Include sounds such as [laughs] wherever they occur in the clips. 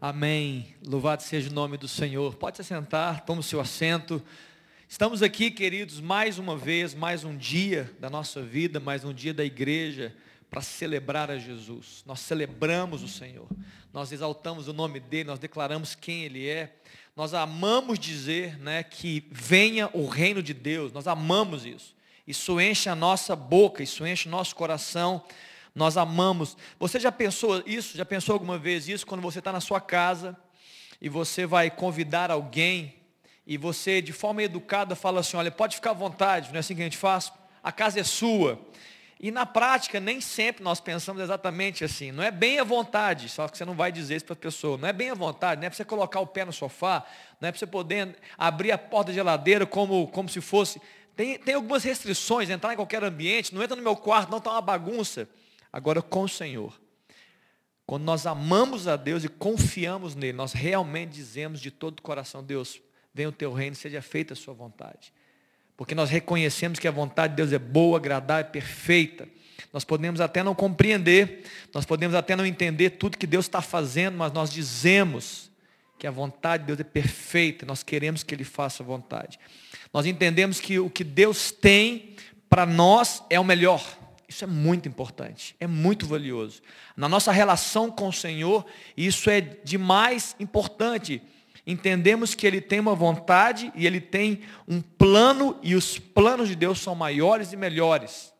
Amém. Louvado seja o nome do Senhor. Pode se sentar, tome o seu assento. Estamos aqui, queridos, mais uma vez, mais um dia da nossa vida, mais um dia da igreja, para celebrar a Jesus. Nós celebramos o Senhor, nós exaltamos o nome dEle, nós declaramos quem Ele é. Nós amamos dizer né, que venha o reino de Deus, nós amamos isso. Isso enche a nossa boca, isso enche o nosso coração nós amamos. Você já pensou isso? Já pensou alguma vez isso? Quando você está na sua casa e você vai convidar alguém e você, de forma educada, fala assim: olha, pode ficar à vontade, não é assim que a gente faz? A casa é sua. E na prática, nem sempre nós pensamos exatamente assim. Não é bem à vontade, só que você não vai dizer isso para a pessoa. Não é bem à vontade, não é para você colocar o pé no sofá, não é para você poder abrir a porta da geladeira como, como se fosse. Tem, tem algumas restrições, entrar em qualquer ambiente, não entra no meu quarto, não está uma bagunça. Agora com o Senhor. Quando nós amamos a Deus e confiamos nele, nós realmente dizemos de todo o coração, Deus, venha o teu reino, seja feita a sua vontade. Porque nós reconhecemos que a vontade de Deus é boa, agradável, perfeita. Nós podemos até não compreender, nós podemos até não entender tudo que Deus está fazendo, mas nós dizemos que a vontade de Deus é perfeita, nós queremos que Ele faça a vontade. Nós entendemos que o que Deus tem para nós é o melhor. Isso é muito importante, é muito valioso. Na nossa relação com o Senhor, isso é de mais importante. Entendemos que Ele tem uma vontade e Ele tem um plano, e os planos de Deus são maiores e melhores.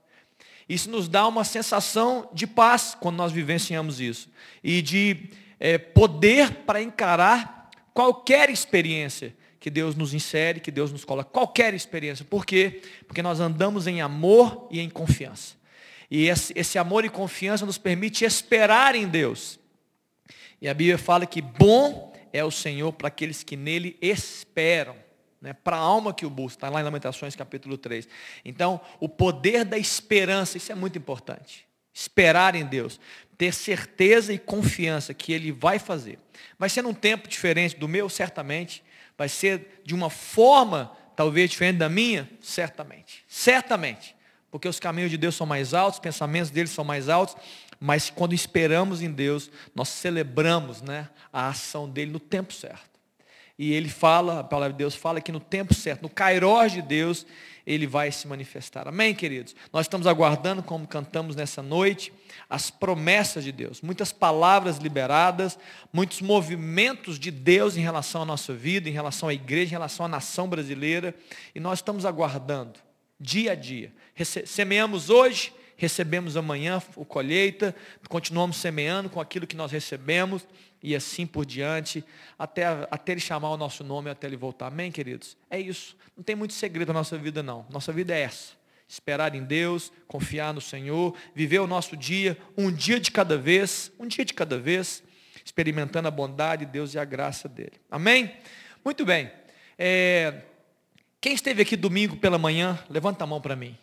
Isso nos dá uma sensação de paz quando nós vivenciamos isso. E de é, poder para encarar qualquer experiência que Deus nos insere, que Deus nos coloca. Qualquer experiência. Por quê? Porque nós andamos em amor e em confiança. E esse amor e confiança nos permite esperar em Deus. E a Bíblia fala que bom é o Senhor para aqueles que nele esperam. Né, para a alma que o busca, está lá em Lamentações capítulo 3. Então, o poder da esperança, isso é muito importante. Esperar em Deus, ter certeza e confiança que Ele vai fazer. Vai ser num tempo diferente do meu, certamente. Vai ser de uma forma, talvez diferente da minha, certamente. Certamente porque os caminhos de Deus são mais altos, os pensamentos dele são mais altos, mas quando esperamos em Deus, nós celebramos né, a ação dele no tempo certo. E ele fala, a palavra de Deus fala que no tempo certo, no cairós de Deus, ele vai se manifestar. Amém, queridos? Nós estamos aguardando, como cantamos nessa noite, as promessas de Deus. Muitas palavras liberadas, muitos movimentos de Deus em relação à nossa vida, em relação à igreja, em relação à nação brasileira. E nós estamos aguardando, dia a dia, Semeamos hoje, recebemos amanhã o colheita, continuamos semeando com aquilo que nós recebemos e assim por diante, até, até Ele chamar o nosso nome, até Ele voltar. Amém, queridos? É isso. Não tem muito segredo na nossa vida, não. Nossa vida é essa. Esperar em Deus, confiar no Senhor, viver o nosso dia, um dia de cada vez, um dia de cada vez, experimentando a bondade de Deus e a graça dEle. Amém? Muito bem. É, quem esteve aqui domingo pela manhã, levanta a mão para mim.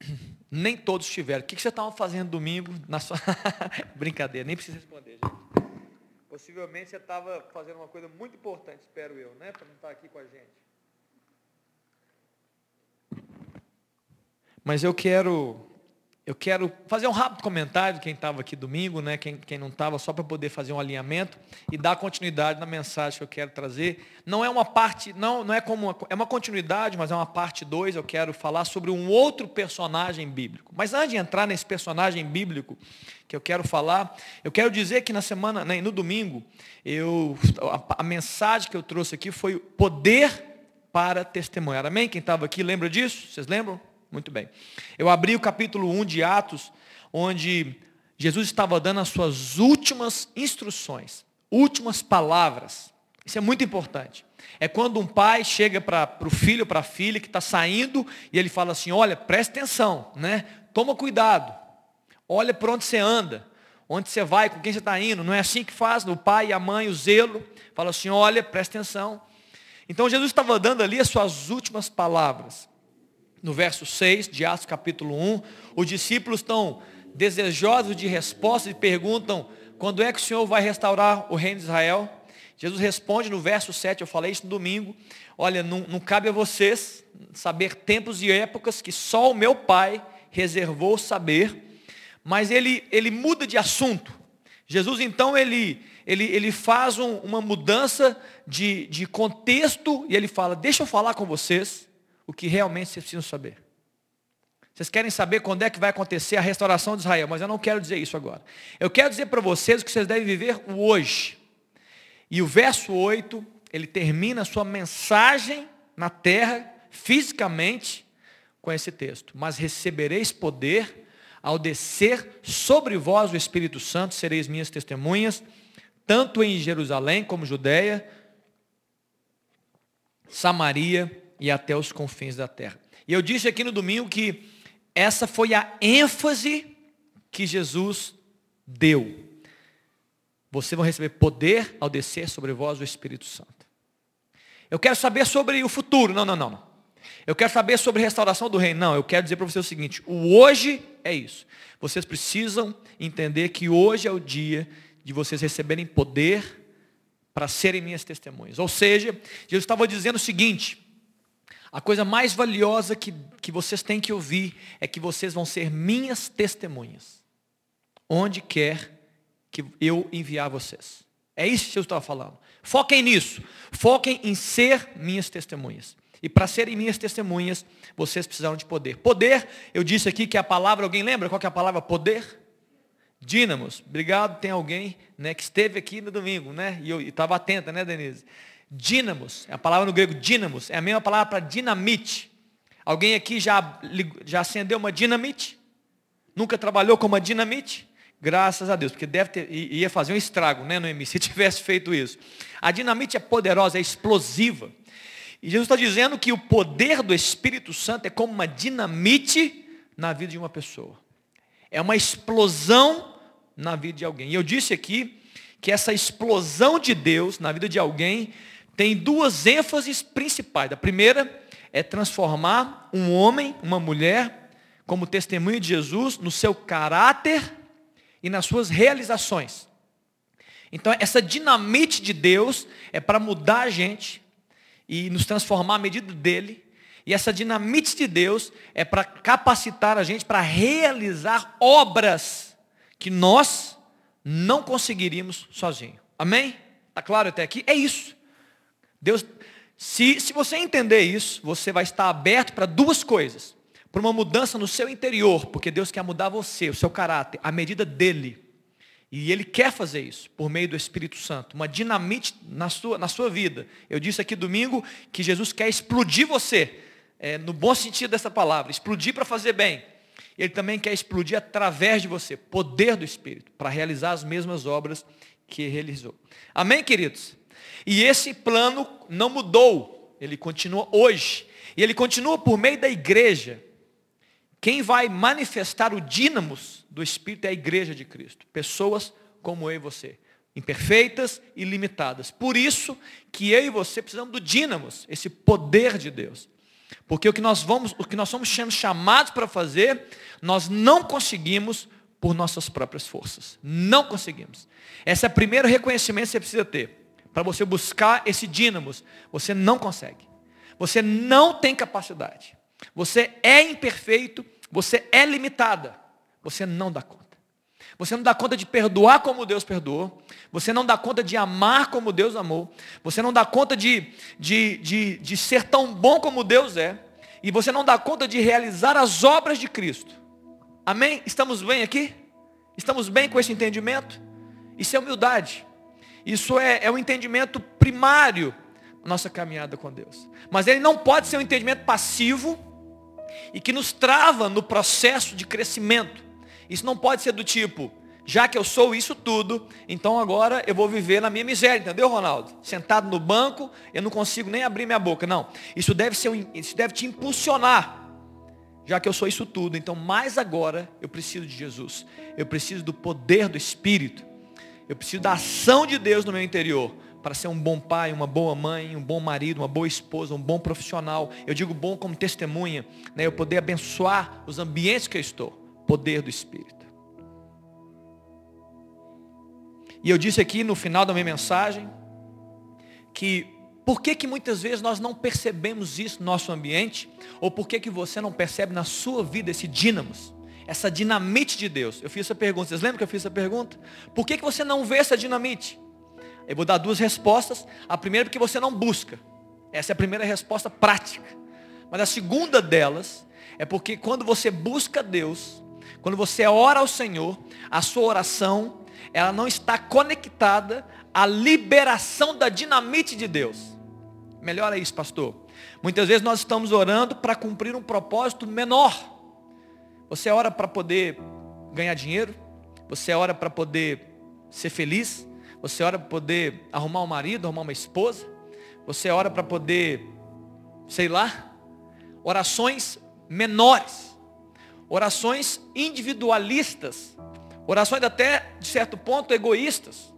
[clears throat] Nem todos tiveram. O que você estava fazendo domingo na sua. [laughs] Brincadeira, nem precisa responder, gente. Possivelmente você estava fazendo uma coisa muito importante, espero eu, né? Para não estar aqui com a gente. Mas eu quero eu quero fazer um rápido comentário, quem estava aqui domingo, né, quem, quem não estava, só para poder fazer um alinhamento e dar continuidade na mensagem que eu quero trazer. Não é uma parte, não, não é como uma, é uma continuidade, mas é uma parte 2, eu quero falar sobre um outro personagem bíblico. Mas antes de entrar nesse personagem bíblico que eu quero falar, eu quero dizer que na semana, né, no domingo, eu, a, a mensagem que eu trouxe aqui foi poder para testemunhar. Amém? Quem estava aqui lembra disso? Vocês lembram? Muito bem. Eu abri o capítulo 1 de Atos, onde Jesus estava dando as suas últimas instruções, últimas palavras. Isso é muito importante. É quando um pai chega para o filho, para a filha que está saindo, e ele fala assim, olha, presta atenção, né? Toma cuidado. Olha para onde você anda, onde você vai, com quem você está indo. Não é assim que faz, o pai a mãe, o zelo. Fala assim, olha, presta atenção. Então Jesus estava dando ali as suas últimas palavras no verso 6 de Atos capítulo 1, os discípulos estão desejosos de respostas e perguntam, quando é que o Senhor vai restaurar o reino de Israel? Jesus responde no verso 7, eu falei isso no domingo, olha, não, não cabe a vocês saber tempos e épocas que só o meu Pai reservou saber, mas ele, ele muda de assunto. Jesus então ele, ele, ele faz um, uma mudança de, de contexto e ele fala, deixa eu falar com vocês o que realmente vocês precisam saber. Vocês querem saber quando é que vai acontecer a restauração de Israel, mas eu não quero dizer isso agora. Eu quero dizer para vocês o que vocês devem viver hoje. E o verso 8, ele termina a sua mensagem na terra, fisicamente, com esse texto. Mas recebereis poder ao descer sobre vós o Espírito Santo, sereis minhas testemunhas, tanto em Jerusalém como Judéia, Samaria e até os confins da terra. E eu disse aqui no domingo que essa foi a ênfase que Jesus deu. Vocês vão receber poder ao descer sobre vós o Espírito Santo. Eu quero saber sobre o futuro. Não, não, não. Eu quero saber sobre restauração do reino. Não, eu quero dizer para você o seguinte: o hoje é isso. Vocês precisam entender que hoje é o dia de vocês receberem poder para serem minhas testemunhas. Ou seja, Jesus estava dizendo o seguinte: a coisa mais valiosa que, que vocês têm que ouvir é que vocês vão ser minhas testemunhas, onde quer que eu enviar vocês. É isso que Jesus estava falando. Foquem nisso. Foquem em ser minhas testemunhas. E para serem minhas testemunhas, vocês precisaram de poder. Poder, eu disse aqui que a palavra, alguém lembra qual é a palavra poder? Dínamos. Obrigado, tem alguém né, que esteve aqui no domingo, né? E estava atenta, né, Denise? Dínamos, é a palavra no grego dínamos, é a mesma palavra para dinamite. Alguém aqui já, já acendeu uma dinamite? Nunca trabalhou com uma dinamite? Graças a Deus, porque deve ter, ia fazer um estrago, né, no [laughs] se tivesse feito isso. A dinamite é poderosa, é explosiva. E Jesus está dizendo que o poder do Espírito Santo é como uma dinamite na vida de uma pessoa. É uma explosão na vida de alguém. E eu disse aqui que essa explosão de Deus na vida de alguém tem duas ênfases principais. A primeira é transformar um homem, uma mulher, como testemunho de Jesus no seu caráter e nas suas realizações. Então, essa dinamite de Deus é para mudar a gente, e nos transformar à medida dele. E essa dinamite de Deus é para capacitar a gente para realizar obras que nós não conseguiríamos sozinho. Amém? Está claro até aqui? É isso. Deus, se, se você entender isso, você vai estar aberto para duas coisas. Para uma mudança no seu interior, porque Deus quer mudar você, o seu caráter, à medida dele. E Ele quer fazer isso por meio do Espírito Santo, uma dinamite na sua, na sua vida. Eu disse aqui domingo que Jesus quer explodir você, é, no bom sentido dessa palavra, explodir para fazer bem. Ele também quer explodir através de você, poder do Espírito, para realizar as mesmas obras que realizou. Amém, queridos? E esse plano não mudou, ele continua hoje. E ele continua por meio da igreja. Quem vai manifestar o dínamos do Espírito é a igreja de Cristo. Pessoas como eu e você. Imperfeitas e limitadas. Por isso que eu e você precisamos do dínamos, esse poder de Deus. Porque o que nós vamos, o que nós somos chamados para fazer, nós não conseguimos por nossas próprias forças. Não conseguimos. Esse é o primeiro reconhecimento que você precisa ter. Para você buscar esse dínamos. Você não consegue. Você não tem capacidade. Você é imperfeito, você é limitada. Você não dá conta. Você não dá conta de perdoar como Deus perdoou. Você não dá conta de amar como Deus amou. Você não dá conta de, de, de, de ser tão bom como Deus é. E você não dá conta de realizar as obras de Cristo. Amém? Estamos bem aqui? Estamos bem com esse entendimento? Isso é humildade. Isso é, é um entendimento primário nossa caminhada com Deus. Mas ele não pode ser um entendimento passivo e que nos trava no processo de crescimento. Isso não pode ser do tipo, já que eu sou isso tudo, então agora eu vou viver na minha miséria, entendeu, Ronaldo? Sentado no banco, eu não consigo nem abrir minha boca. Não, isso deve, ser, isso deve te impulsionar. Já que eu sou isso tudo, então mais agora eu preciso de Jesus. Eu preciso do poder do Espírito. Eu preciso da ação de Deus no meu interior para ser um bom pai, uma boa mãe, um bom marido, uma boa esposa, um bom profissional. Eu digo bom como testemunha, né? eu poder abençoar os ambientes que eu estou. Poder do Espírito. E eu disse aqui no final da minha mensagem que por que, que muitas vezes nós não percebemos isso no nosso ambiente? Ou por que, que você não percebe na sua vida esse dínamos? Essa dinamite de Deus. Eu fiz essa pergunta, vocês lembram que eu fiz essa pergunta? Por que, que você não vê essa dinamite? Eu vou dar duas respostas. A primeira porque você não busca. Essa é a primeira resposta prática. Mas a segunda delas é porque quando você busca Deus, quando você ora ao Senhor, a sua oração, ela não está conectada à liberação da dinamite de Deus. Melhor é isso, pastor. Muitas vezes nós estamos orando para cumprir um propósito menor. Você ora para poder ganhar dinheiro? Você ora para poder ser feliz? Você ora para poder arrumar um marido, arrumar uma esposa? Você ora para poder, sei lá, orações menores, orações individualistas, orações até, de certo ponto, egoístas.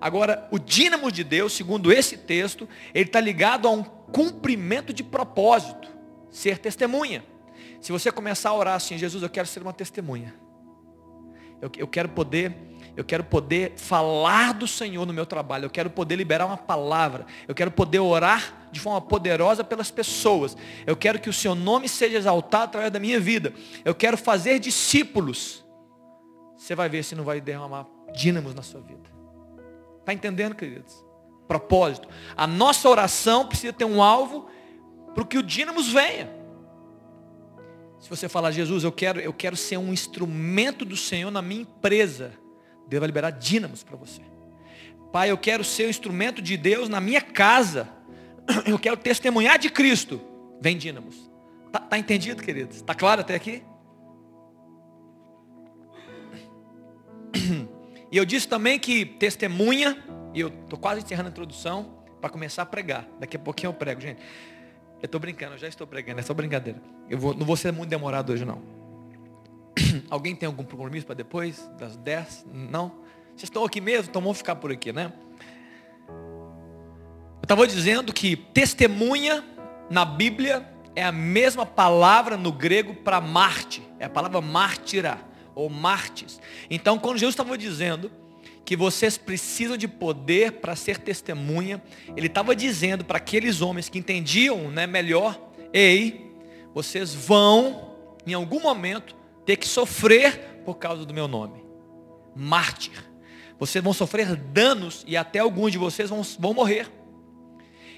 Agora, o dínamo de Deus, segundo esse texto, ele está ligado a um cumprimento de propósito, ser testemunha. Se você começar a orar assim, Jesus, eu quero ser uma testemunha. Eu, eu quero poder, eu quero poder falar do Senhor no meu trabalho. Eu quero poder liberar uma palavra. Eu quero poder orar de forma poderosa pelas pessoas. Eu quero que o seu nome seja exaltado através da minha vida. Eu quero fazer discípulos. Você vai ver se não vai derramar dínamos na sua vida. Está entendendo, queridos? Propósito. A nossa oração precisa ter um alvo para que o dínamos venha. Se você falar, Jesus, eu quero, eu quero ser um instrumento do Senhor na minha empresa, Deus vai liberar dínamos para você. Pai, eu quero ser o um instrumento de Deus na minha casa. [clears throat] Eu quero testemunhar de Cristo. Vem dínamos. Tá, tá entendido, queridos? Está claro até aqui? [clears throat] E eu disse também que testemunha, e eu estou quase encerrando a introdução para começar a pregar. Daqui a pouquinho eu prego, gente. Eu estou brincando, eu já estou pregando, é só brincadeira. Eu vou, não vou ser muito demorado hoje não. [clears throat] Alguém tem algum compromisso para depois das 10? Não? Vocês estão aqui mesmo? Então vamos ficar por aqui, né? Eu estava dizendo que testemunha na Bíblia é a mesma palavra no grego para Marte. É a palavra mártira ou martes. Então quando Jesus estava dizendo que vocês precisam de poder para ser testemunha. Ele estava dizendo para aqueles homens que entendiam né, melhor, ei, vocês vão, em algum momento, ter que sofrer por causa do meu nome. Mártir. Vocês vão sofrer danos e até alguns de vocês vão, vão morrer.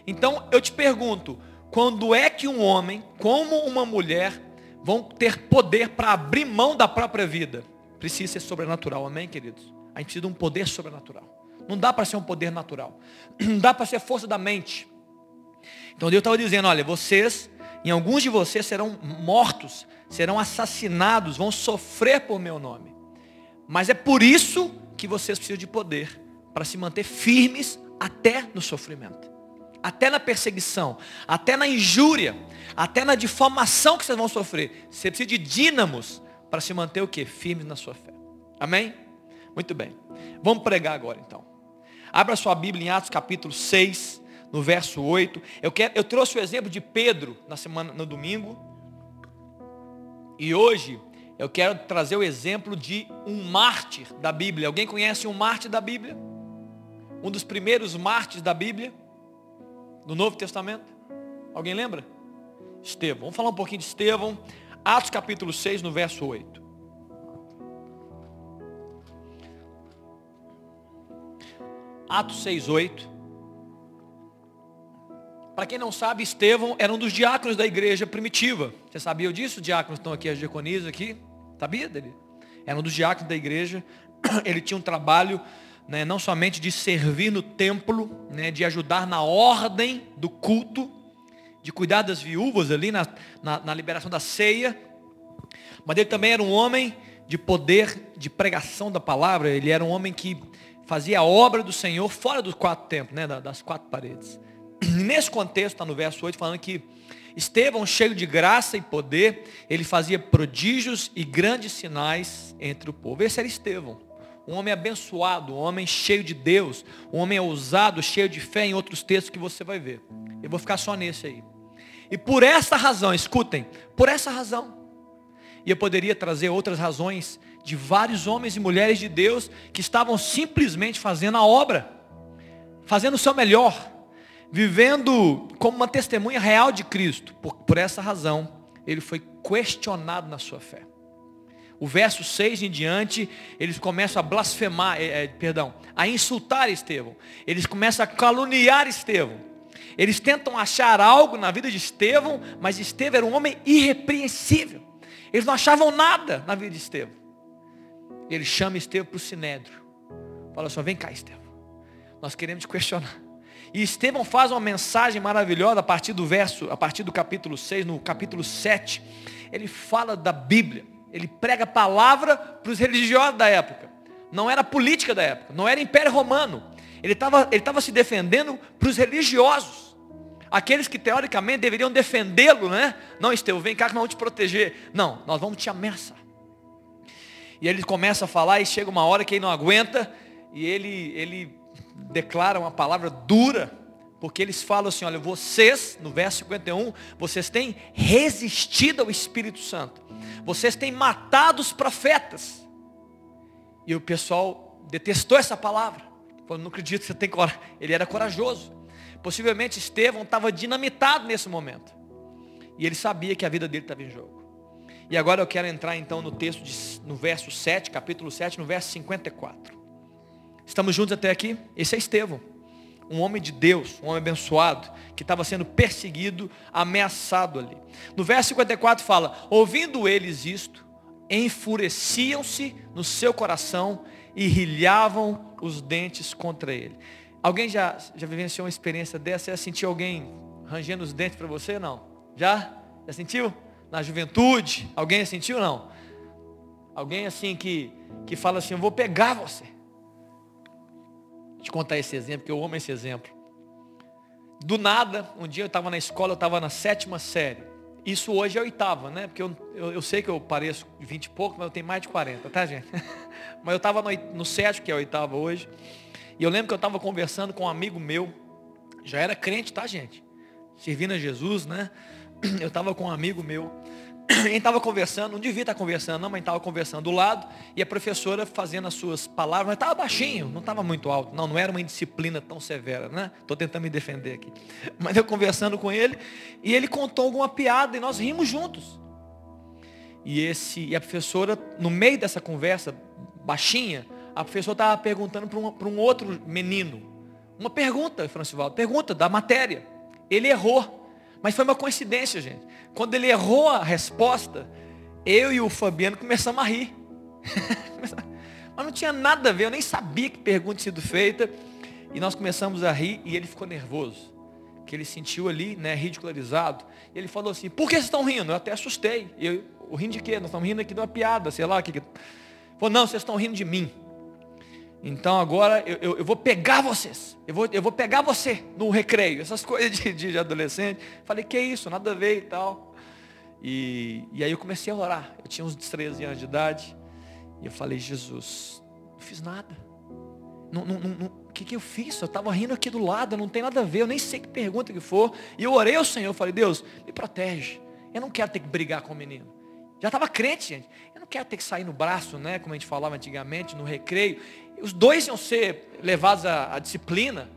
Então eu te pergunto, quando é que um homem, como uma mulher, vão ter poder para abrir mão da própria vida? Precisa ser sobrenatural, amém, queridos? A gente precisa de um poder sobrenatural. Não dá para ser um poder natural. [clears throat] Não dá para ser força da mente. Então Deus estava dizendo, olha, vocês, em alguns de vocês serão mortos, serão assassinados, vão sofrer por meu nome. Mas é por isso que vocês precisam de poder para se manter firmes até no sofrimento, até na perseguição, até na injúria, até na difamação que vocês vão sofrer. Você precisa de dínamos para se manter o que? Firmes na sua fé. Amém? Muito bem. Vamos pregar agora então. Abra sua Bíblia em Atos capítulo 6, no verso 8. Eu, quero, eu trouxe o exemplo de Pedro na semana, no domingo. E hoje eu quero trazer o exemplo de um mártir da Bíblia. Alguém conhece um mártir da Bíblia? Um dos primeiros mártires da Bíblia? Do Novo Testamento? Alguém lembra? Estevão. Vamos falar um pouquinho de Estevão. Atos capítulo 6, no verso 8. Atos 6,8. Para quem não sabe, Estevão era um dos diáconos da igreja primitiva. Você sabia disso? Diáconos estão aqui, as diaconisas aqui. Sabia dele? Era um dos diáconos da igreja. [clears throat] Ele tinha um trabalho né, não somente de servir no templo, né, de ajudar na ordem do culto, de cuidar das viúvas ali na, na, na liberação da ceia, mas ele também era um homem de poder de pregação da palavra. Ele era um homem que fazia a obra do Senhor fora dos quatro templos, né, das quatro paredes. E nesse contexto, está no verso 8, falando que Estevão, cheio de graça e poder, ele fazia prodígios e grandes sinais entre o povo. Esse era Estevão, um homem abençoado, um homem cheio de Deus, um homem ousado, cheio de fé em outros textos que você vai ver. Eu vou ficar só nesse aí. E por essa razão, escutem, por essa razão, e eu poderia trazer outras razões de vários homens e mulheres de Deus que estavam simplesmente fazendo a obra, fazendo o seu melhor, vivendo como uma testemunha real de Cristo. Por, por essa razão, ele foi questionado na sua fé. o verso 6 em diante, eles começam a blasfemar, é, é, perdão, a insultar Estevão. Eles começam a caluniar Estevão. Eles tentam achar algo na vida de Estevão, mas Estevão era um homem irrepreensível. Eles não achavam nada na vida de Estevão. Ele chama Estevão para o sinédrio. Fala só, vem cá, Estevão. Nós queremos te questionar. E Estevão faz uma mensagem maravilhosa a partir do verso, a partir do capítulo 6, no capítulo 7. Ele fala da Bíblia. Ele prega a palavra para os religiosos da época. Não era política da época, não era império romano. Ele estava ele tava se defendendo para os religiosos. Aqueles que teoricamente deveriam defendê-lo, né? Não, Estevão, vem cá que nós vamos te proteger. Não, nós vamos te ameaçar. E ele começa a falar e chega uma hora que ele não aguenta e ele, ele declara uma palavra dura, porque eles falam assim, olha, vocês, no verso 51, vocês têm resistido ao Espírito Santo. Vocês têm matado os profetas. E o pessoal detestou essa palavra. Falou, não acredito que você tem coragem. Ele era corajoso. Possivelmente Estevão estava dinamitado nesse momento. E ele sabia que a vida dele estava em jogo. E agora eu quero entrar então no texto, de, no verso 7, capítulo 7, no verso 54. Estamos juntos até aqui? Esse é Estevão. Um homem de Deus, um homem abençoado, que estava sendo perseguido, ameaçado ali. No verso 54 fala, ouvindo eles isto, enfureciam-se no seu coração e rilhavam os dentes contra ele. Alguém já, já vivenciou uma experiência dessa? Já sentiu alguém rangendo os dentes para você? Não? Já? Já sentiu? Na juventude? Alguém sentiu? Não? Alguém assim que, que fala assim, eu vou pegar você te contar esse exemplo, porque eu amo esse exemplo. Do nada, um dia eu estava na escola, eu estava na sétima série. Isso hoje é oitava, né? Porque eu, eu, eu, sei que eu pareço 20 e pouco, mas eu tenho mais de 40, tá, gente? [laughs] mas eu estava no, no sétimo, que é a oitava hoje. E eu lembro que eu estava conversando com um amigo meu, já era crente, tá, gente? Servindo a Jesus, né? [clears throat] Eu estava com um amigo meu [clears throat] gente estava conversando, não devia estar conversando, não, mas estava conversando do lado, e a professora fazendo as suas palavras, mas estava baixinho, não estava muito alto. Não, não era uma disciplina tão severa, né? Estou tentando me defender aqui. [laughs] Mas eu conversando com ele, e ele contou alguma piada, e nós rimos juntos. E, esse, e a professora, no meio dessa conversa, baixinha, a professora estava perguntando para um, um outro menino. Uma pergunta, Francivaldo, pergunta da matéria. Ele errou. Mas foi uma coincidência, gente. Quando ele errou a resposta, eu e o Fabiano começamos a rir. [laughs] Mas não tinha nada a ver, eu nem sabia que pergunta tinha sido feita. E nós começamos a rir e ele ficou nervoso. Que ele sentiu ali, né, ridicularizado. E ele falou assim, por que vocês estão rindo? Eu até assustei. Eu, o rindo de quê? Nós estamos rindo aqui de uma piada, sei lá. Que... Falou, não, vocês estão rindo de mim. Então agora eu, eu, eu, vou pegar vocês. Eu vou, eu vou pegar você no recreio. [laughs] Essas coisas de, de adolescente. Falei, que isso, nada a ver e tal. E, e aí eu comecei a orar. Eu tinha uns 13 anos de idade. E eu falei, Jesus, não fiz nada. O que, que eu fiz? Eu estava rindo aqui do lado, não tem nada a ver, eu nem sei que pergunta que for. E eu orei ao Senhor, falei, Deus, me protege. Eu não quero ter que brigar com o menino. Já estava crente, gente. Eu não quero ter que sair no braço, né? Como a gente falava antigamente, no recreio. Os dois iam ser levados à, à disciplina.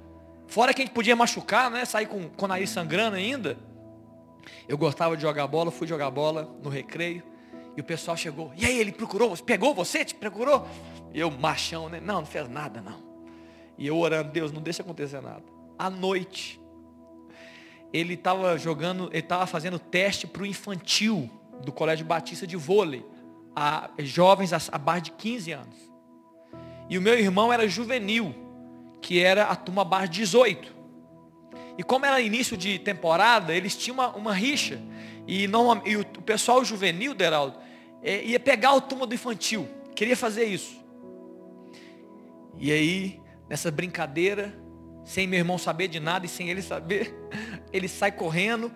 Fora que a gente podia machucar, né? Sair com, com o nariz sangrando ainda. Eu gostava de jogar bola, fui jogar bola no recreio. E o pessoal chegou. E aí, ele procurou? Pegou você? Te procurou? Eu, machão, né? Não, não fez nada, não. E eu orando, Deus, não deixa acontecer nada. À noite, ele estava jogando, ele estava fazendo teste para o infantil do Colégio Batista de vôlei. A jovens abaixo de 15 anos. E o meu irmão era juvenil, que era a turma abaixo de 18. E como era início de temporada, eles tinham uma, uma rixa. E, não, e o, pessoal juvenil, Deraldo, é, ia pegar o turma do infantil. Queria fazer isso. E aí, nessa brincadeira, sem meu irmão saber de nada e sem ele saber, [laughs] ele sai correndo.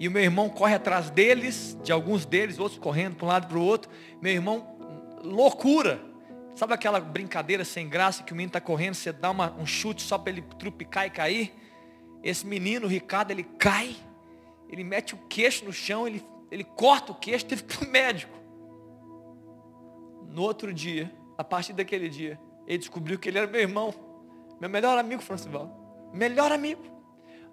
E o meu irmão corre atrás deles, de alguns deles, outros correndo para um lado para o outro. Meu irmão, loucura. Sabe aquela brincadeira sem graça que o menino está correndo, você dá uma, um chute só para ele trupicar e cair? Esse menino, o Ricardo, ele cai, ele mete o queixo no chão, ele, ele corta o queixo, teve para o médico. No outro dia, a partir daquele dia, ele descobriu que ele era meu irmão, meu melhor amigo, Francival. Melhor amigo.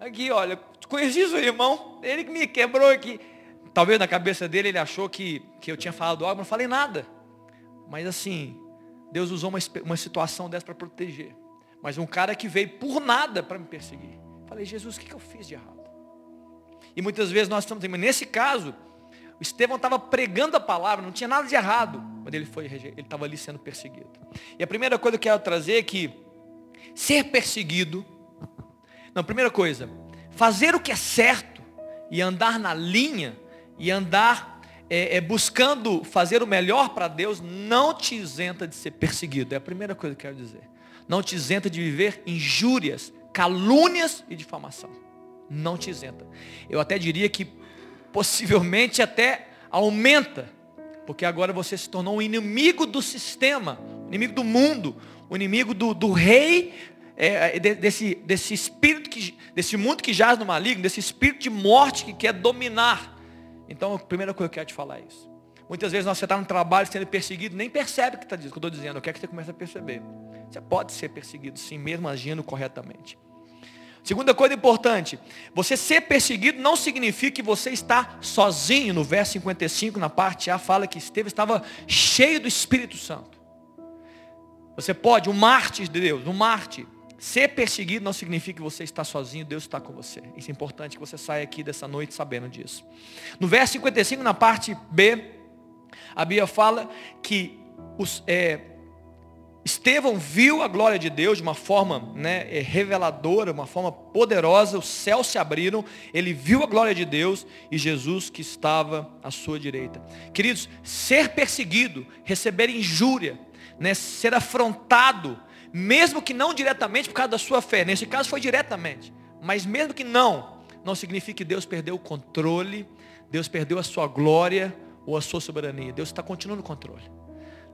Aqui, olha, conheci seu irmão, ele que me quebrou aqui. Talvez na cabeça dele ele achou que, que eu tinha falado algo, não falei nada. Mas assim, Deus usou uma, uma situação dessa para proteger. Mas um cara que veio por nada para me perseguir. Falei, Jesus, o que, que eu fiz de errado? E muitas vezes nós estamos, nesse caso, o Estevão estava pregando a palavra, não tinha nada de errado, mas ele foi ele estava ali sendo perseguido. E a primeira coisa que eu quero trazer é que ser perseguido, não, primeira coisa, fazer o que é certo e andar na linha e andar é, é, buscando fazer o melhor para Deus não te isenta de ser perseguido. É a primeira coisa que eu quero dizer. Não te isenta de viver injúrias, calúnias e difamação. Não te isenta. Eu até diria que possivelmente até aumenta, porque agora você se tornou um inimigo do sistema, inimigo do mundo, o inimigo do, do rei, é, é desse, desse espírito, que, desse mundo que jaz no maligno, desse espírito de morte que quer dominar. Então, a primeira coisa que eu quero te falar é isso. Muitas vezes você está no trabalho sendo perseguido, nem percebe o que, tá, que eu estou dizendo. Eu quero que você comece a perceber. Você pode ser perseguido sim, mesmo agindo corretamente. Segunda coisa importante, você ser perseguido não significa que você está sozinho. No verso 55, na parte A, fala que Estevão estava cheio do Espírito Santo. Você pode, um mártir de Deus, um mártir, ser perseguido não significa que você está sozinho, Deus está com você. Isso é importante que você saia aqui dessa noite sabendo disso. No verso 55, na parte B, a Bíblia fala que os, é, Estevão viu a glória de Deus de uma forma né, é, reveladora, uma forma poderosa, os céus se abriram, ele viu a glória de Deus e Jesus que estava à sua direita. Queridos, ser perseguido, receber injúria, né, ser afrontado, mesmo que não diretamente por causa da sua fé, nesse caso foi diretamente, mas mesmo que não, não significa que Deus perdeu o controle, Deus perdeu a sua glória ou a sua soberania, Deus está continuando no controle.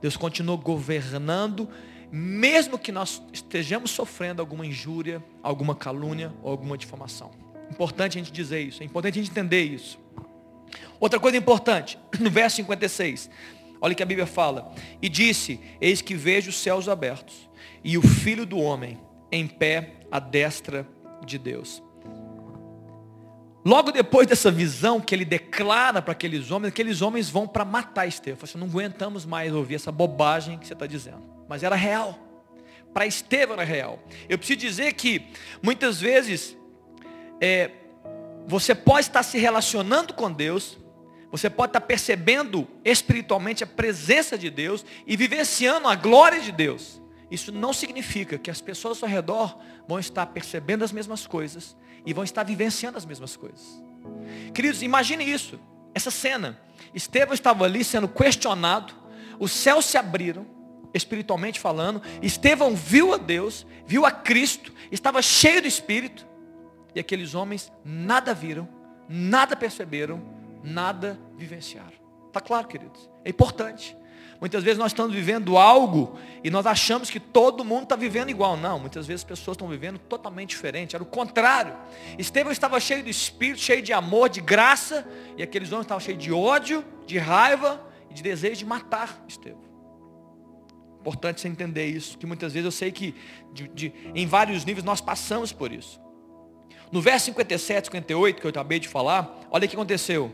Deus continua governando, mesmo que nós estejamos sofrendo alguma injúria, alguma calúnia ou alguma difamação. Importante a gente dizer isso, é importante a gente entender isso. Outra coisa importante, [clears throat] no verso 56, olha o que a Bíblia fala. E disse, eis que vejo os céus abertos, e o Filho do Homem em pé à destra de Deus. Logo depois dessa visão que ele declara para aqueles homens, aqueles homens vão para matar Estevão. Assim, não aguentamos mais ouvir essa bobagem que você está dizendo. Mas era real. Para Estevão era real. Eu preciso dizer que muitas vezes é, você pode estar se relacionando com Deus, você pode estar percebendo espiritualmente a presença de Deus e vivenciando a glória de Deus. Isso não significa que as pessoas ao redor vão estar percebendo as mesmas coisas e vão estar vivenciando as mesmas coisas. Queridos, imagine isso, essa cena. Estevão estava ali sendo questionado, os céus se abriram, espiritualmente falando. Estevão viu a Deus, viu a Cristo, estava cheio do Espírito. E aqueles homens nada viram, nada perceberam, nada vivenciaram. Está claro, queridos? É importante. Muitas vezes nós estamos vivendo algo e nós achamos que todo mundo está vivendo igual. Não, muitas vezes as pessoas estão vivendo totalmente diferente. Era o contrário. Estevão estava cheio de espírito, cheio de amor, de graça, e aqueles homens estavam cheios de ódio, de raiva e de desejo de matar Estevão. Importante você entender isso, que muitas vezes eu sei que de, de, em vários níveis nós passamos por isso. No verso 57, 58, que eu acabei de falar, olha o que aconteceu.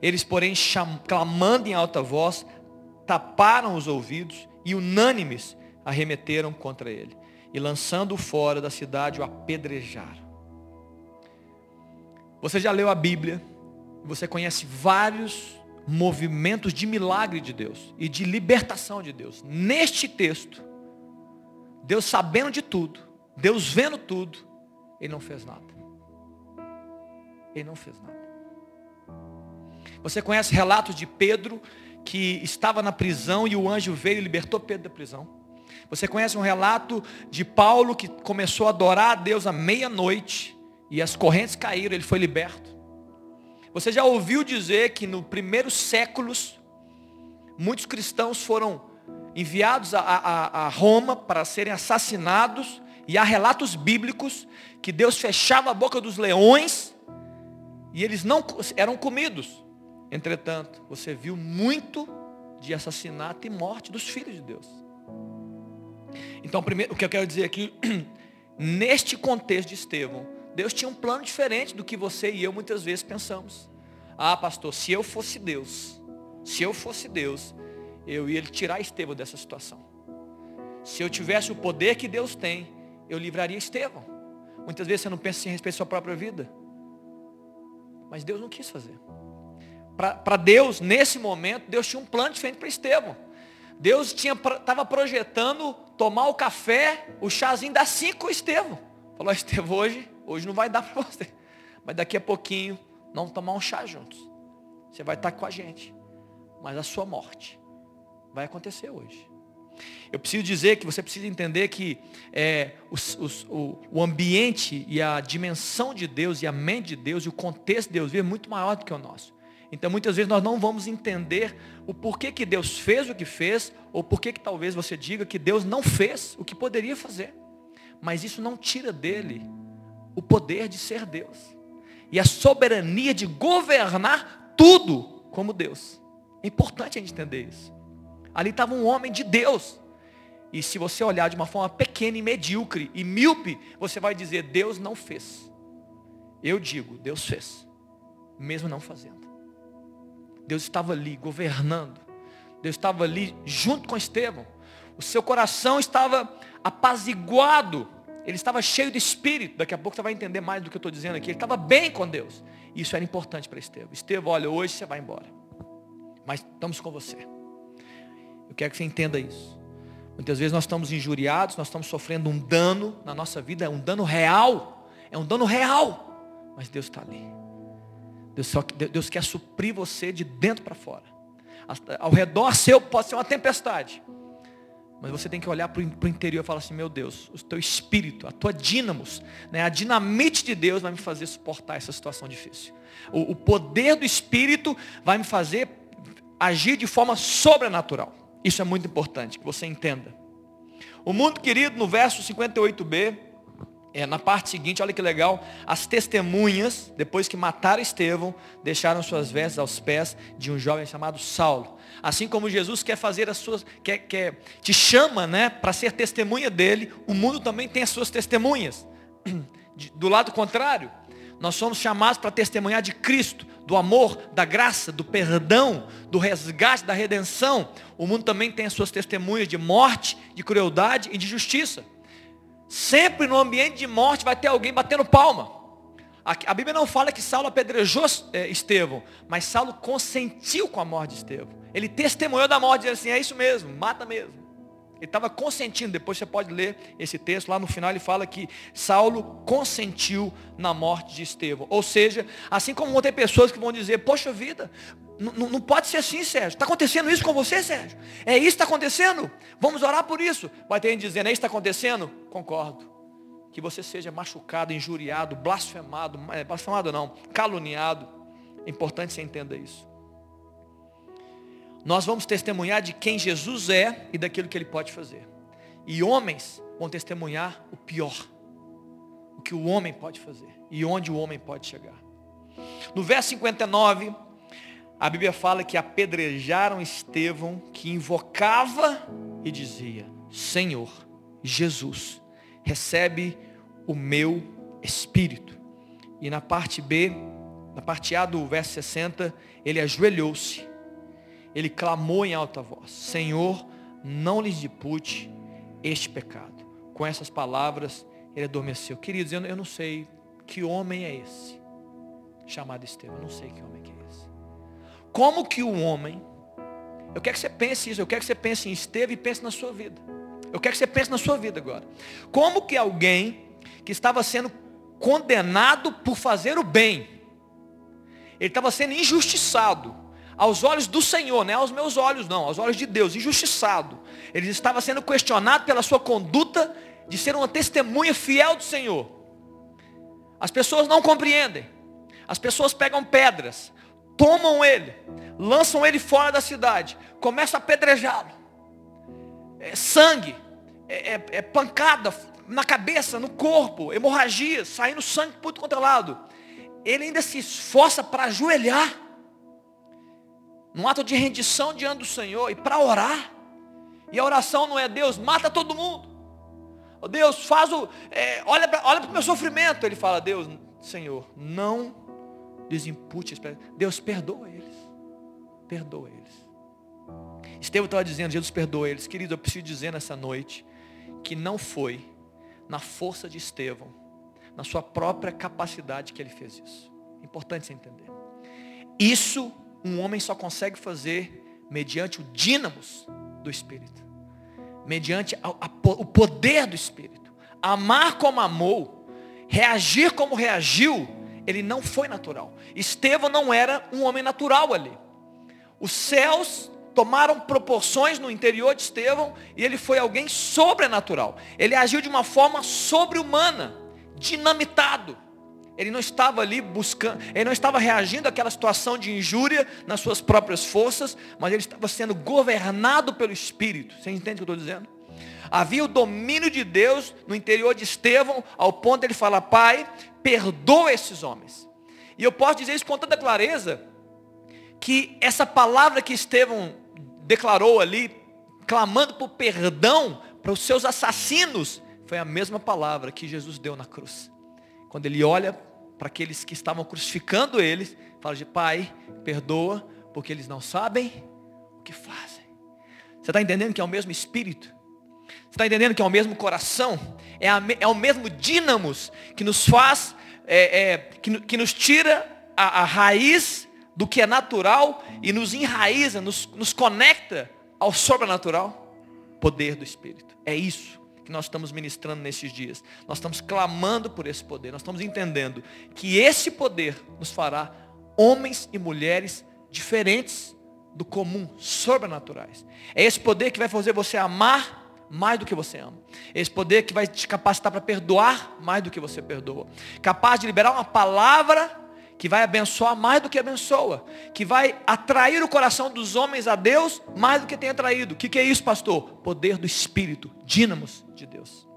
Eles, porém, cham, clamando em alta voz, taparam os ouvidos e unânimes arremeteram contra ele. E lançando-o fora da cidade, o apedrejaram. Você já leu a Bíblia, você conhece vários movimentos de milagre de Deus e de libertação de Deus. Neste texto, Deus sabendo de tudo, Deus vendo tudo, Ele não fez nada. Ele não fez nada. Você conhece relatos de Pedro que estava na prisão e o anjo veio e libertou Pedro da prisão. Você conhece um relato de Paulo que começou a adorar a Deus à meia-noite e as correntes caíram, ele foi liberto. Você já ouviu dizer que no primeiros séculos muitos cristãos foram enviados a, a, a Roma para serem assassinados e há relatos bíblicos que Deus fechava a boca dos leões e eles não eram comidos. Entretanto, você viu muito de assassinato e morte dos filhos de Deus. Então, primeiro, o que eu quero dizer aqui, [clears throat] neste contexto de Estevão, Deus tinha um plano diferente do que você e eu muitas vezes pensamos. Ah, pastor, se eu fosse Deus, se eu fosse Deus, eu ia tirar Estevão dessa situação. Se eu tivesse o poder que Deus tem, eu livraria Estevão. Muitas vezes você não pensa a respeito da sua própria vida. Mas Deus não quis fazer. Para Deus, nesse momento, Deus tinha um plano diferente para Estevão. Deus estava projetando tomar o café, o chazinho das cinco com Estevão. Falou, Estevão, hoje, hoje não vai dar para você. Mas daqui a pouquinho, vamos tomar um chá juntos. Você vai estar com a gente. Mas a sua morte vai acontecer hoje. Eu preciso dizer que você precisa entender que é, os, os, o, o, ambiente e a dimensão de Deus e a mente de Deus e o contexto de Deus é muito maior do que o nosso. Então muitas vezes nós não vamos entender o porquê que Deus fez o que fez, ou porquê que talvez você diga que Deus não fez o que poderia fazer. Mas isso não tira dele o poder de ser Deus. E a soberania de governar tudo como Deus. É importante a gente entender isso. Ali estava um homem de Deus. E se você olhar de uma forma pequena e medíocre e míope, você vai dizer, Deus não fez. Eu digo, Deus fez. Mesmo não fazendo. Deus estava ali governando. Deus estava ali junto com Estevão. O seu coração estava apaziguado. Ele estava cheio de espírito. Daqui a pouco você vai entender mais do que eu estou dizendo aqui. Ele estava bem com Deus. Isso era importante para Estevão. Estevão, olha, hoje você vai embora. Mas estamos com você. Eu quero que você entenda isso. Muitas vezes nós estamos injuriados, nós estamos sofrendo um dano na nossa vida, é um dano real. É um dano real. Mas Deus está ali. Deus, só, Deus quer suprir você de dentro para fora. Ao redor seu pode ser uma tempestade. Mas você tem que olhar para o interior e falar assim, meu Deus, o teu espírito, a tua dínamos, né, a dinamite de Deus vai me fazer suportar essa situação difícil. O, o poder do Espírito vai me fazer agir de forma sobrenatural. Isso é muito importante que você entenda. O mundo querido, no verso 58b, é, na parte seguinte, olha que legal, as testemunhas, depois que mataram Estevão, deixaram suas vestes aos pés de um jovem chamado Saulo. Assim como Jesus quer fazer as suas, quer, quer te chama, né, para ser testemunha dele, o mundo também tem as suas testemunhas. [clears throat] Do lado contrário, nós somos chamados para testemunhar de Cristo, do amor, da graça, do perdão, do resgate, da redenção. O mundo também tem as suas testemunhas de morte, de crueldade e de justiça. Sempre no ambiente de morte vai ter alguém batendo palma. A, Bíblia não fala que Saulo apedrejou é, Estevão, mas Saulo consentiu com a morte de Estevão. Ele testemunhou da morte, dizendo assim, é isso mesmo, mata mesmo. Ele estava consentindo, depois você pode ler esse texto, lá no final ele fala que Saulo consentiu na morte de Estevão. Ou seja, assim como vão ter pessoas que vão dizer, poxa vida, não pode ser assim, Sérgio. Está acontecendo isso com você, Sérgio? É isso que está acontecendo? Vamos orar por isso. Vai ter gente dizendo, é isso que está acontecendo? Concordo. Que você seja machucado, injuriado, blasfemado, é, blasfemado não, caluniado. É importante você entenda isso. Nós vamos testemunhar de quem Jesus é e daquilo que ele pode fazer. E homens vão testemunhar o pior. O que o homem pode fazer e onde o homem pode chegar. No verso 59, a Bíblia fala que apedrejaram Estevão, que invocava e dizia: Senhor, Jesus, recebe o meu espírito. E na parte B, na parte A do verso 60, ele ajoelhou-se ele clamou em alta voz: Senhor, não lhes dipute este pecado. Com essas palavras, ele adormeceu. Queridos, eu não sei que homem é esse, chamado Estevão. Eu não sei que homem é esse. Como que o homem, eu quero que você pense isso, eu quero que você pense em Estevão e pense na sua vida. Eu quero que você pense na sua vida agora. Como que alguém que estava sendo condenado por fazer o bem, ele estava sendo injustiçado, aos olhos do Senhor, não é aos meus olhos não, aos olhos de Deus, injustiçado. Ele estava sendo questionado pela sua conduta de ser uma testemunha fiel do Senhor. As pessoas não compreendem. As pessoas pegam pedras, tomam ele, lançam ele fora da cidade, começam a apedrejá-lo. É sangue, é, é, é, pancada na cabeça, no corpo, hemorragia, saindo sangue por todo é lado. Ele ainda se esforça para ajoelhar num ato de rendição diante do Senhor e para orar. E a oração não é Deus, mata todo mundo. Oh, Deus, faz o. É, olha para o meu sofrimento. Ele fala, Deus, Senhor, não lhes impute. Deus, perdoa eles. Perdoa eles. Estevão estava dizendo, Jesus perdoa eles. Querido, eu preciso dizer nessa noite que não foi na força de Estevão, na sua própria capacidade que ele fez isso. Importante você entender. Isso um homem só consegue fazer mediante o dínamos do Espírito. Mediante a, a, o poder do Espírito. Amar como amou, reagir como reagiu, ele não foi natural. Estevão não era um homem natural ali. Os céus tomaram proporções no interior de Estevão e ele foi alguém sobrenatural. Ele agiu de uma forma sobre-humana, dinamitado. Ele não estava ali buscando, ele não estava reagindo àquela situação de injúria nas suas próprias forças, mas ele estava sendo governado pelo Espírito. Você entende o que eu estou dizendo? Havia o domínio de Deus no interior de Estevão, ao ponto de ele falar, Pai, perdoa esses homens. E eu posso dizer isso com tanta clareza, que essa palavra que Estevão declarou ali, clamando por perdão para os seus assassinos, foi a mesma palavra que Jesus deu na cruz. Quando ele olha para aqueles que estavam crucificando eles, fala de Pai, perdoa, porque eles não sabem o que fazem. Você está entendendo que é o mesmo Espírito? Você está entendendo que é o mesmo coração? É, a, é o mesmo dínamos que nos faz, é, é, que, que, nos tira a, a raiz do que é natural e nos enraiza, nos, nos conecta ao sobrenatural? Poder do Espírito. É isso que nós estamos ministrando nesses dias. Nós estamos clamando por esse poder. Nós estamos entendendo que esse poder nos fará homens e mulheres diferentes do comum, sobrenaturais. É esse poder que vai fazer você amar mais do que você ama. Esse poder que vai te capacitar para perdoar mais do que você perdoa. Capaz de liberar uma palavra que vai abençoar mais do que abençoa, que vai atrair o coração dos homens a Deus mais do que tem atraído. O que, que é isso, pastor? Poder do Espírito, dínamos de Deus.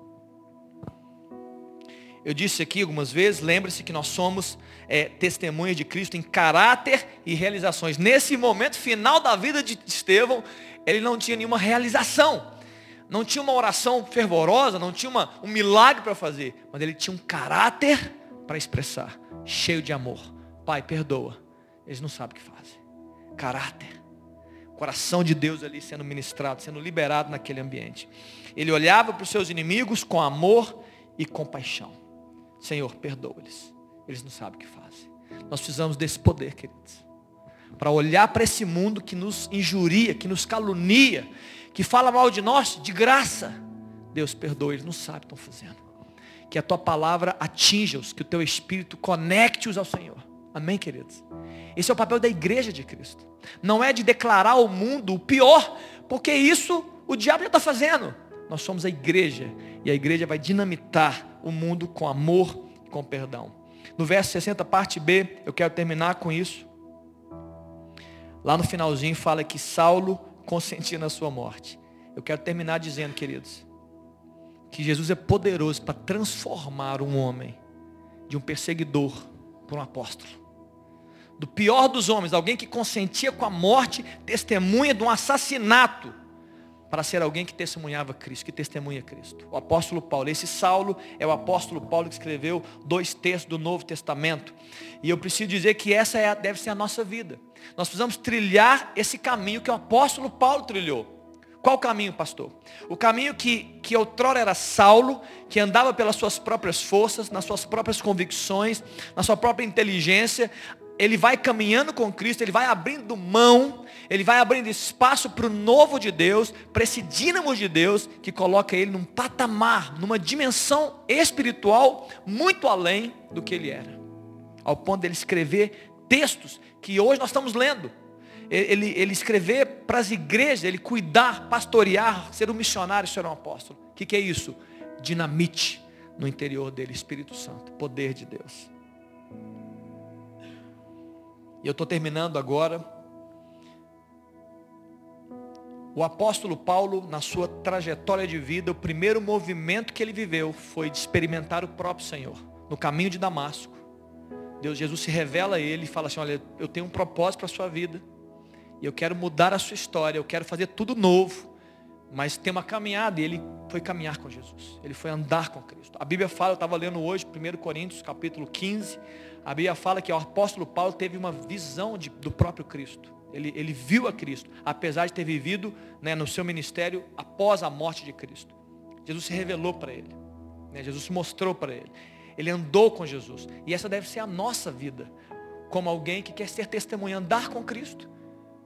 Eu disse aqui algumas vezes, lembre-se que nós somos é, testemunhas de Cristo em caráter e realizações. Nesse momento final da vida de Estevão, ele não tinha nenhuma realização. Não tinha uma oração fervorosa, não tinha uma, um milagre para fazer, mas ele tinha um caráter para expressar cheio de amor. Pai, perdoa. Eles não sabem o que fazem. Caráter. Coração de Deus ali sendo ministrado, sendo liberado naquele ambiente. Ele olhava para os seus inimigos com amor e compaixão. Senhor, perdoa-eles. Eles não sabem o que fazem. Nós precisamos desse poder, queridos. Para olhar para esse mundo que nos injuria, que nos calunia, que fala mal de nós, de graça. Deus perdoa, eles não sabem o que estão fazendo que a tua palavra atinja-os, que o teu espírito conecte-os ao Senhor. Amém, queridos? Esse é o papel da igreja de Cristo. Não é de declarar ao mundo o pior, porque isso o diabo já está fazendo. Nós somos a igreja, e a igreja vai dinamitar o mundo com amor e com perdão. No verso 60, parte B, eu quero terminar com isso. Lá no finalzinho fala que Saulo consentia na sua morte. Eu quero terminar dizendo, queridos, que Jesus é poderoso para transformar um homem de um perseguidor para um apóstolo. Do pior dos homens, alguém que consentia com a morte, testemunha de um assassinato, para ser alguém que testemunhava Cristo, que testemunha Cristo. O apóstolo Paulo, esse Saulo é o apóstolo Paulo que escreveu dois textos do Novo Testamento. E eu preciso dizer que essa é, deve ser a nossa vida. Nós precisamos trilhar esse caminho que o apóstolo Paulo trilhou. Qual caminho, pastor? O caminho que, que outrora era Saulo, que andava pelas suas próprias forças, nas suas próprias convicções, na sua própria inteligência, ele vai caminhando com Cristo, ele vai abrindo mão, ele vai abrindo espaço para o novo de Deus, para esse dínamo de Deus, que coloca ele num patamar, numa dimensão espiritual, muito além do que ele era. Ao ponto de ele escrever textos que hoje nós estamos lendo ele, ele escrever para as igrejas, ele cuidar, pastorear, ser um missionário, ser um apóstolo. O que, que é isso? Dinamite no interior dele, Espírito Santo, poder de Deus. E eu estou terminando agora. O apóstolo Paulo, na sua trajetória de vida, o primeiro movimento que ele viveu foi de experimentar o próprio Senhor, no caminho de Damasco. Deus, Jesus se revela a ele e fala assim: Olha, eu tenho um propósito para a sua vida. E eu quero mudar a sua história, eu quero fazer tudo novo. Mas tem uma caminhada e ele foi caminhar com Jesus. Ele foi andar com Cristo. A Bíblia fala, eu estava lendo hoje, 1 Coríntios, capítulo 15. A Bíblia fala que o apóstolo Paulo teve uma visão de, do próprio Cristo. Ele, ele viu a Cristo, apesar de ter vivido né, no seu ministério após a morte de Cristo. Jesus se revelou para ele. Né, Jesus mostrou para ele. Ele andou com Jesus. E essa deve ser a nossa vida. Como alguém que quer ser testemunha, andar com Cristo.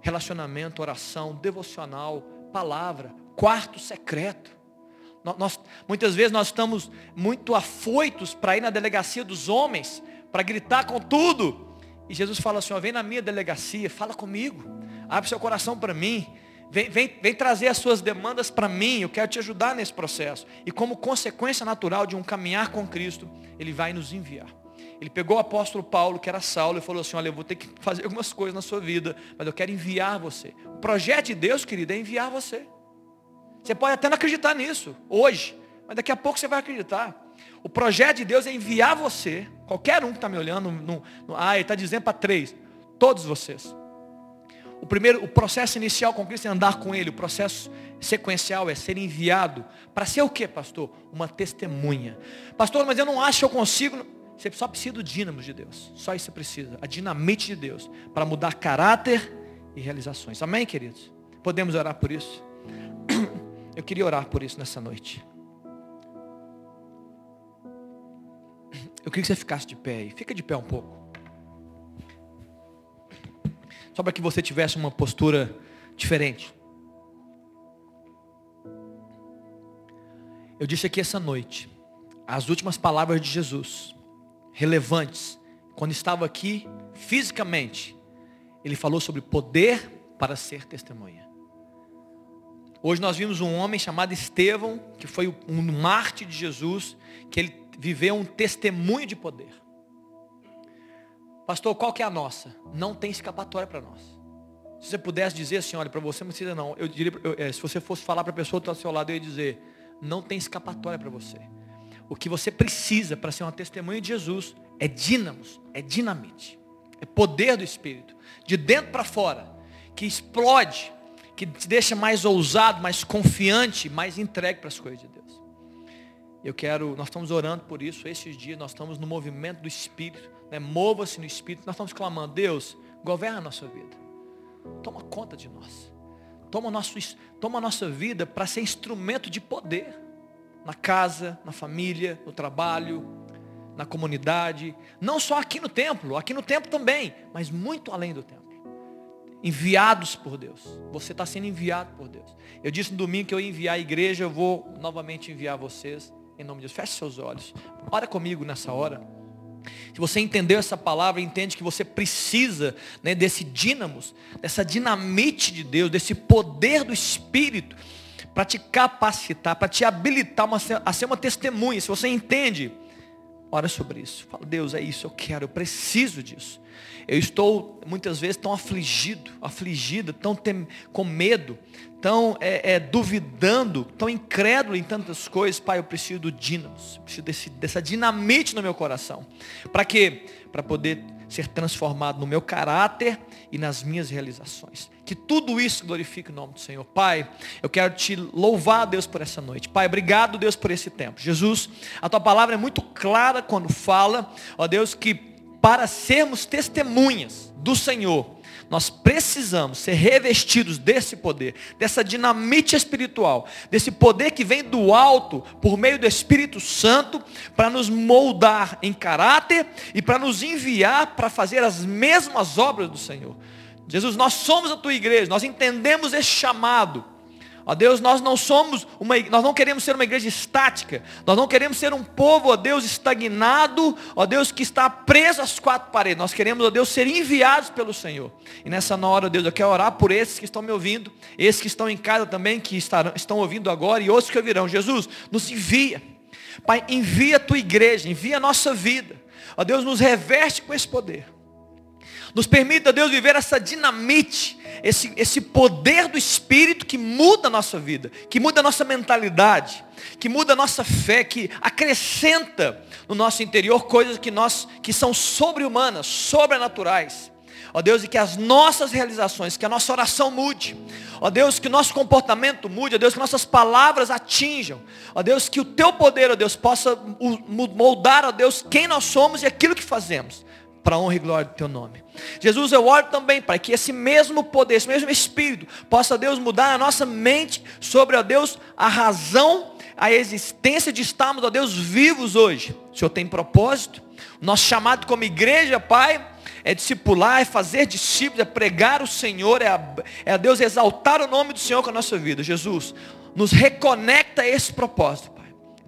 Relacionamento, oração, devocional, palavra, quarto secreto. Nós, muitas vezes nós estamos muito afoitos para ir na delegacia dos homens, para gritar com tudo. E Jesus fala assim, ó, vem na minha delegacia, fala comigo, abre seu coração para mim, vem, vem, vem trazer as suas demandas para mim, eu quero te ajudar nesse processo. E como consequência natural de um caminhar com Cristo, Ele vai nos enviar. Ele pegou o apóstolo Paulo, que era Saulo, e falou assim, olha, eu vou ter que fazer algumas coisas na sua vida, mas eu quero enviar você. O projeto de Deus, querido, é enviar você. Você pode até não acreditar nisso, hoje, mas daqui a pouco você vai acreditar. O projeto de Deus é enviar você, qualquer um que está me olhando, no, no, ah, ele está dizendo para três, todos vocês. O primeiro, o processo inicial com Cristo é andar com Ele. O processo sequencial é ser enviado. Para ser o que, pastor? Uma testemunha. Pastor, mas eu não acho que eu consigo. Você só precisa do dínamo de Deus. Só isso você precisa. A dinamite de Deus. Para mudar caráter e realizações. Amém, queridos? Podemos orar por isso? Eu queria orar por isso nessa noite. Eu queria que você ficasse de pé aí. Fica de pé um pouco. Só para que você tivesse uma postura diferente. Eu disse aqui essa noite, as últimas palavras de Jesus, relevantes, quando estava aqui fisicamente, ele falou sobre poder para ser testemunha. Hoje nós vimos um homem chamado Estevão, que foi um mártir de Jesus, que ele viveu um testemunho de poder. Pastor, qual que é a nossa? Não tem escapatória para nós. Se você pudesse dizer assim, olha, para você não precisa não. Eu diria, eu, é, se você fosse falar para a pessoa que está ao seu lado, eu ia dizer, não tem escapatória para você. O que você precisa para ser uma testemunha de Jesus é dínamos, é dinamite. É poder do Espírito. De dentro para fora. Que explode que te deixa mais ousado, mais confiante, mais entregue para as coisas de Deus. Eu quero, nós estamos orando por isso esses dias, nós estamos no movimento do Espírito, né? mova-se no Espírito, nós estamos clamando, Deus, governa a nossa vida, toma conta de nós, toma, nosso, toma a nossa vida para ser instrumento de poder, na casa, na família, no trabalho, na comunidade, não só aqui no templo, aqui no templo também, mas muito além do templo enviados por Deus. Você está sendo enviado por Deus. Eu disse no domingo que eu ia enviar a igreja, eu vou novamente enviar vocês. Em nome de Deus. Feche seus olhos. Ora comigo nessa hora. Se você entendeu essa palavra, entende que você precisa né, desse dínamos, dessa dinamite de Deus, desse poder do Espírito, para te capacitar, para te habilitar uma, a ser uma testemunha. Se você entende, ora sobre isso. Fala, Deus, é isso, eu quero, eu preciso disso. Eu estou muitas vezes tão afligido, afligida, tão tem, com medo, tão é, é, duvidando, tão incrédulo em tantas coisas. Pai, eu preciso do dínamos, preciso desse, dessa dinamite no meu coração. Para quê? Para poder ser transformado no meu caráter e nas minhas realizações. Que tudo isso glorifique o nome do Senhor. Pai, eu quero te louvar, Deus, por essa noite. Pai, obrigado, Deus, por esse tempo. Jesus, a tua palavra é muito clara quando fala, ó Deus, que para sermos testemunhas do Senhor, nós precisamos ser revestidos desse poder, dessa dinamite espiritual, desse poder que vem do alto, por meio do Espírito Santo, para nos moldar em caráter e para nos enviar para fazer as mesmas obras do Senhor. Jesus, nós somos a tua igreja, nós entendemos esse chamado. Ó Deus, nós não somos uma, nós não queremos ser uma igreja estática. Nós não queremos ser um povo, ó Deus, estagnado, ó Deus, que está preso às quatro paredes. Nós queremos, ó Deus, ser enviados pelo Senhor. E nessa hora, ó Deus, eu quero orar por esses que estão me ouvindo, esses que estão em casa também, que estarão, estão ouvindo agora, e outros que ouvirão. Jesus, nos envia. Pai, envia a tua igreja, envia a nossa vida. Ó Deus, nos reveste com esse poder. Nos permita, Deus, viver essa dinamite, esse, esse poder do Espírito que muda a nossa vida, que muda a nossa mentalidade, que muda a nossa fé, que acrescenta no nosso interior coisas que, nós, que são sobre-humanas, sobrenaturais. Ó Deus, e que as nossas realizações, que a nossa oração mude. Ó Deus, que o nosso comportamento mude. Ó Deus, que nossas palavras atinjam. Ó Deus, que o teu poder, ó Deus, possa moldar, ó Deus, quem nós somos e aquilo que fazemos para a honra e glória do teu nome. Jesus, eu oro também, Pai, que esse mesmo poder, esse mesmo Espírito, possa, Deus, mudar a nossa mente sobre, ó Deus, a razão, a existência de estarmos, ó Deus, vivos hoje. O Senhor tem propósito. Nosso chamado como igreja, Pai, é discipular, é fazer discípulos, é pregar o Senhor, é a, é a Deus exaltar o nome do Senhor com a nossa vida. Jesus, nos reconecta a esse propósito.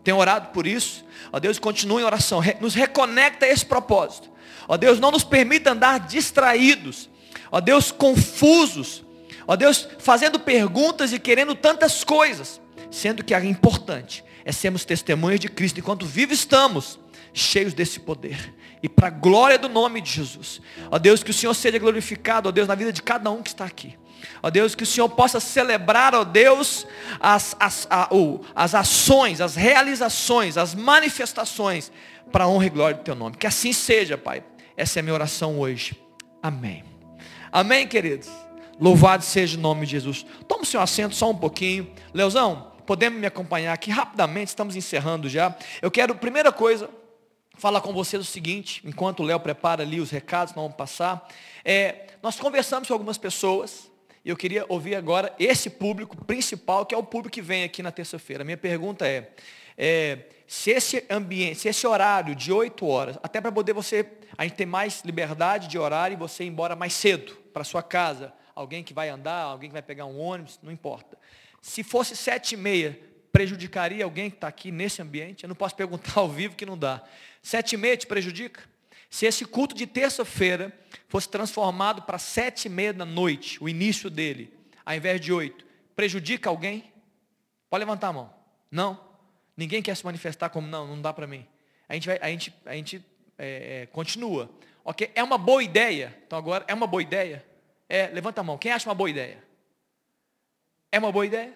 Tenho orado por isso. Ó Deus, continue em oração. Nos reconecta a esse propósito. Ó Deus, não nos permita andar distraídos. Ó Deus, confusos. Ó Deus, fazendo perguntas e querendo tantas coisas. Sendo que é importante é sermos testemunhas de Cristo enquanto vivos estamos, cheios desse poder. E para a glória do nome de Jesus. Ó Deus, que o Senhor seja glorificado, ó Deus, na vida de cada um que está aqui. Ó Deus, que o Senhor possa celebrar, ó Deus, as, as, a, as ações, as realizações, as manifestações para a honra e glória do Teu nome. Que assim seja, Pai. Essa é a minha oração hoje. Amém. Amém, queridos. Louvado seja o nome de Jesus. Toma o seu assento só um pouquinho. Leozão, podemos me acompanhar aqui rapidamente, estamos encerrando já. Eu quero, primeira coisa, falar com vocês o seguinte, enquanto o Léo prepara ali os recados, nós vamos passar. É, nós conversamos com algumas pessoas, e eu queria ouvir agora esse público principal, que é o público que vem aqui na terça-feira. Minha pergunta é, é, se esse ambiente, se esse horário de 8 horas, até para poder você, a gente ter mais liberdade de horário e você ir embora mais cedo para sua casa, alguém que vai andar, alguém que vai pegar um ônibus, não importa. Se fosse sete e meia, prejudicaria alguém que está aqui nesse ambiente? Eu não posso perguntar ao vivo que não dá. Sete e meia te prejudica? Se esse culto de terça-feira fosse transformado para sete e meia da noite, o início dele, ao invés de oito, prejudica alguém? Pode levantar a mão. Não? Ninguém quer se manifestar como, não, não dá para mim. A gente, vai, a gente, a gente é, é, continua. Ok? É uma boa ideia. Então agora, é uma boa ideia? É, levanta a mão. Quem acha uma boa ideia? É uma boa ideia?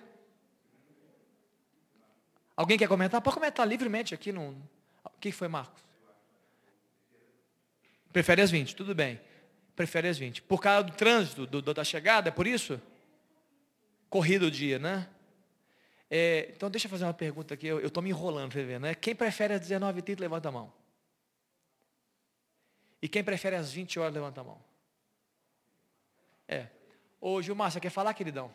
Alguém quer comentar? Pode comentar livremente aqui. No... O que foi, Marcos? Prefere as 20, tudo bem. Prefere as 20. Por causa do trânsito, do, do, da chegada, é por isso? Corrido o dia, né? É, então deixa eu fazer uma pergunta aqui, eu estou me enrolando, você ver, né? Quem prefere às 19h30, levanta a mão. E quem prefere às 20 horas, levanta a mão. É. Ô Gilmar, você quer falar, queridão?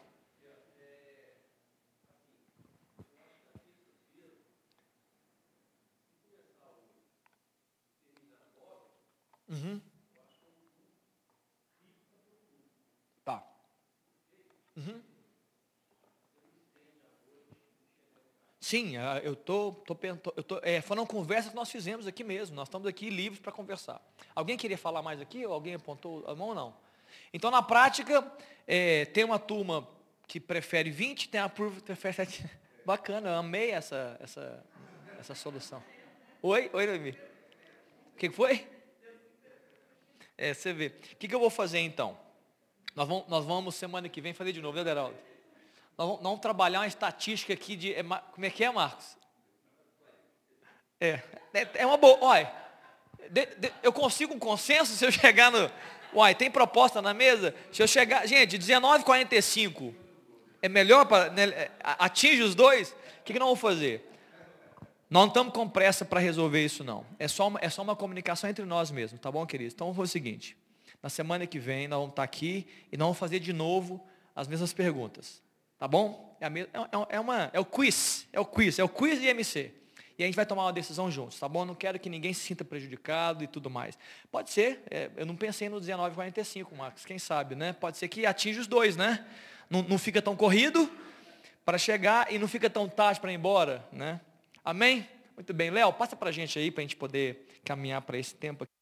Uhum. Tá. Uhum. Sim, ah, eu tô, tô, tô, tô é, foram conversas que nós fizemos aqui mesmo. Nós estamos aqui livres para conversar. Alguém queria falar mais aqui? Ou alguém apontou a mão ou não? Então, na prática, é, tem uma turma que prefere 20, tem a turma que prefere 7. [laughs] Bacana, eu amei essa, essa, essa solução. Oi, oi, Noemi. O que foi? É, você vê. O que, que eu vou fazer então? Nós vamos, nós vamos semana que vem fazer de novo, né, Deraldo? Nós vamos, vamos trabalhar uma estatística aqui de. É, como é que é, Marcos? É, é, é uma boa. Olha, de, de, eu consigo um consenso se eu chegar no. Uai, tem proposta na mesa? Se eu chegar. Gente, 19,45 é melhor para. Né, é, atinge os dois? O que, que nós vamos fazer? Nós não estamos com pressa para resolver isso, não. É só, uma, é só uma comunicação entre nós mesmos, tá bom, queridos? Então fazer o seguinte. Na semana que vem, nós vamos estar aqui e nós vamos fazer de novo as mesmas perguntas. Tá bom? É, é, é, é, uma, é o quiz, é o quiz, é o quiz de MC. E a gente vai tomar uma decisão juntos, tá bom? Não quero que ninguém se sinta prejudicado e tudo mais. Pode ser, é, eu não pensei no 1945, Marcos, quem sabe, né? Pode ser que atinja os dois, né? Não, não fica tão corrido para chegar e não fica tão tarde para ir embora, né? Amém? Muito bem. Léo, passa para a gente aí, para a gente poder caminhar para esse tempo aqui.